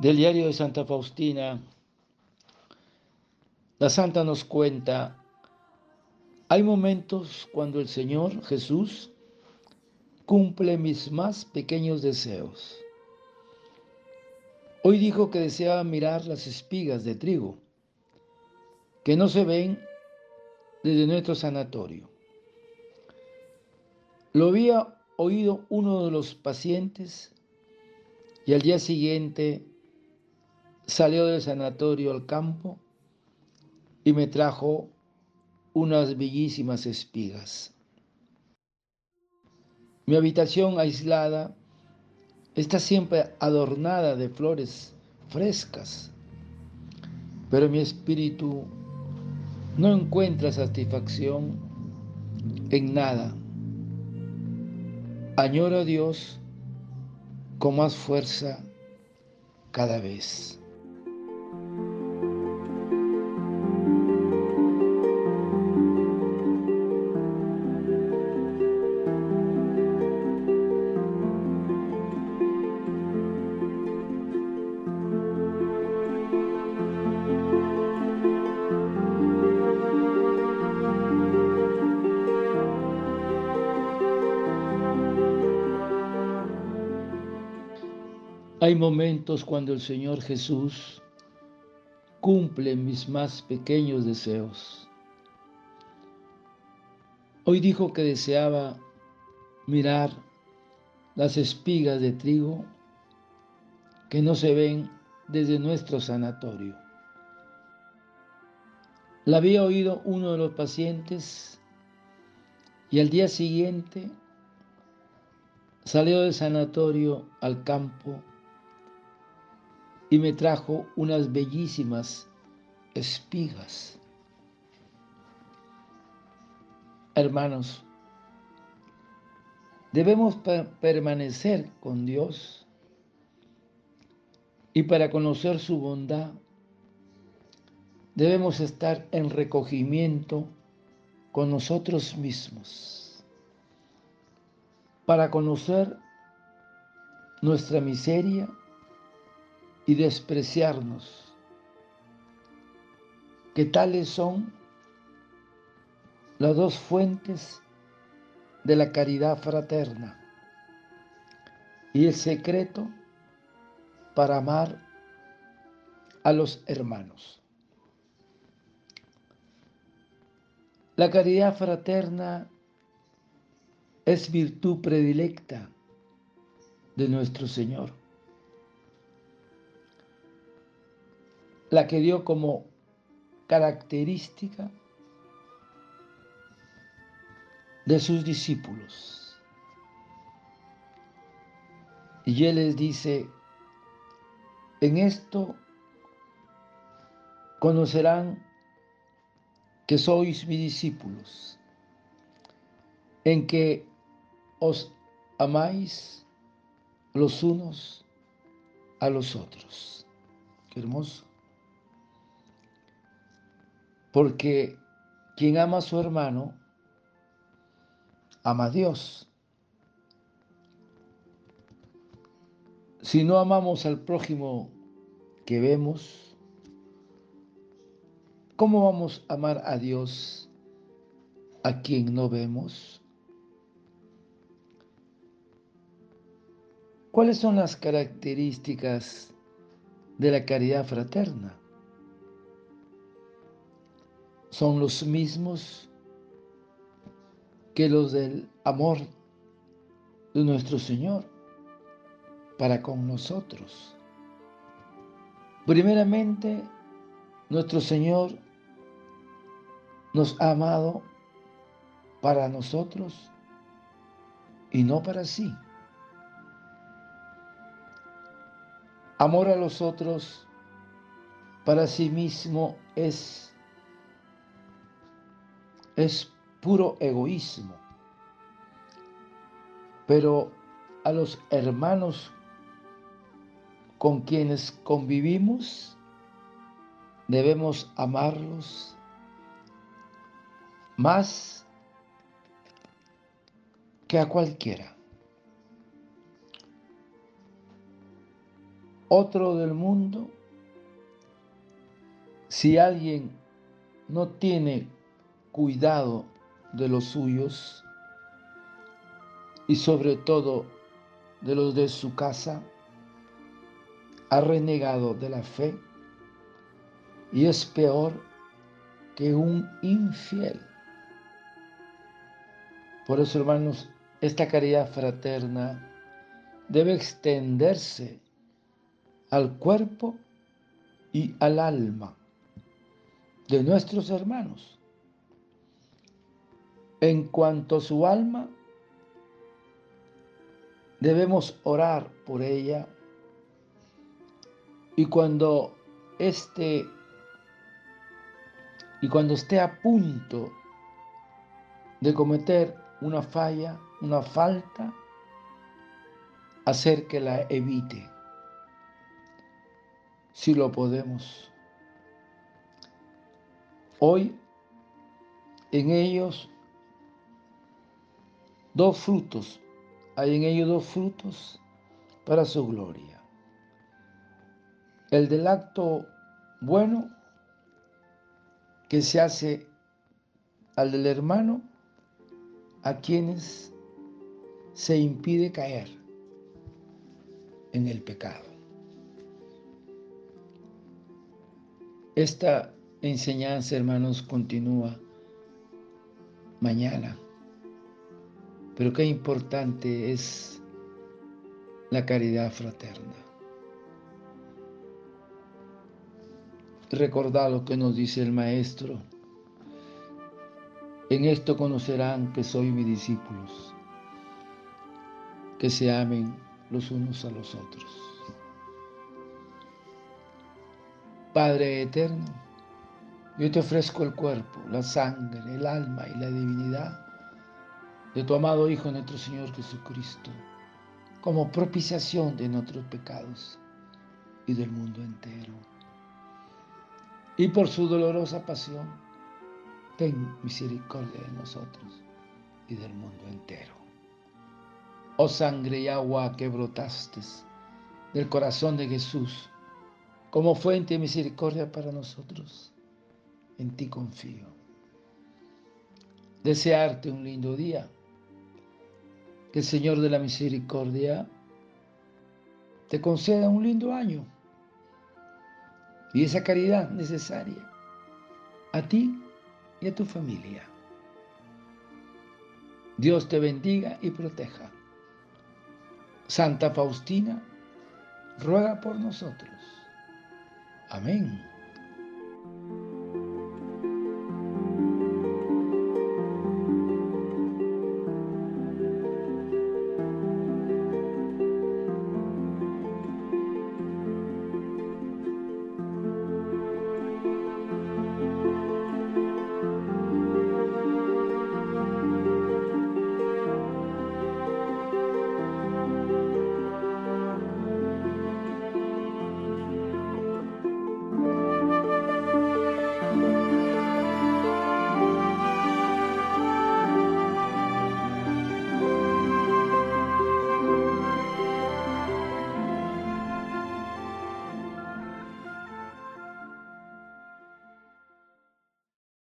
Del diario de Santa Faustina, la santa nos cuenta, hay momentos cuando el Señor Jesús cumple mis más pequeños deseos. Hoy dijo que deseaba mirar las espigas de trigo que no se ven desde nuestro sanatorio. Lo había oído uno de los pacientes y al día siguiente salió del sanatorio al campo y me trajo unas bellísimas espigas. Mi habitación aislada está siempre adornada de flores frescas, pero mi espíritu no encuentra satisfacción en nada. Añoro a Dios con más fuerza cada vez. Hay momentos cuando el Señor Jesús cumple mis más pequeños deseos. Hoy dijo que deseaba mirar las espigas de trigo que no se ven desde nuestro sanatorio. La había oído uno de los pacientes y al día siguiente salió del sanatorio al campo y me trajo unas bellísimas espigas. Hermanos, debemos permanecer con Dios y para conocer su bondad debemos estar en recogimiento con nosotros mismos para conocer nuestra miseria y despreciarnos, que tales son las dos fuentes de la caridad fraterna y el secreto para amar a los hermanos. La caridad fraterna es virtud predilecta de nuestro Señor. La que dio como característica de sus discípulos. Y él les dice, en esto conocerán que sois mis discípulos, en que os amáis los unos a los otros. Qué hermoso. Porque quien ama a su hermano, ama a Dios. Si no amamos al prójimo que vemos, ¿cómo vamos a amar a Dios a quien no vemos? ¿Cuáles son las características de la caridad fraterna? Son los mismos que los del amor de nuestro Señor para con nosotros. Primeramente, nuestro Señor nos ha amado para nosotros y no para sí. Amor a los otros para sí mismo es es puro egoísmo. Pero a los hermanos con quienes convivimos, debemos amarlos más que a cualquiera. otro del mundo, si alguien no tiene cuidado de los suyos y sobre todo de los de su casa, ha renegado de la fe y es peor que un infiel. Por eso, hermanos, esta caridad fraterna debe extenderse al cuerpo y al alma de nuestros hermanos. En cuanto a su alma, debemos orar por ella y cuando esté y cuando esté a punto de cometer una falla, una falta, hacer que la evite, si lo podemos. Hoy en ellos dos frutos, hay en ellos dos frutos para su gloria. El del acto bueno que se hace al del hermano a quienes se impide caer en el pecado. Esta enseñanza, hermanos, continúa mañana. Pero qué importante es la caridad fraterna. Recordad lo que nos dice el Maestro en esto conocerán que soy mis discípulos, que se amen los unos a los otros. Padre eterno, yo te ofrezco el cuerpo, la sangre, el alma y la divinidad de tu amado Hijo nuestro Señor Jesucristo, como propiciación de nuestros pecados y del mundo entero. Y por su dolorosa pasión, ten misericordia de nosotros y del mundo entero. Oh sangre y agua que brotaste del corazón de Jesús como fuente de misericordia para nosotros, en ti confío. Desearte un lindo día, que el Señor de la Misericordia te conceda un lindo año y esa caridad necesaria a ti y a tu familia. Dios te bendiga y proteja. Santa Faustina, ruega por nosotros. Amén.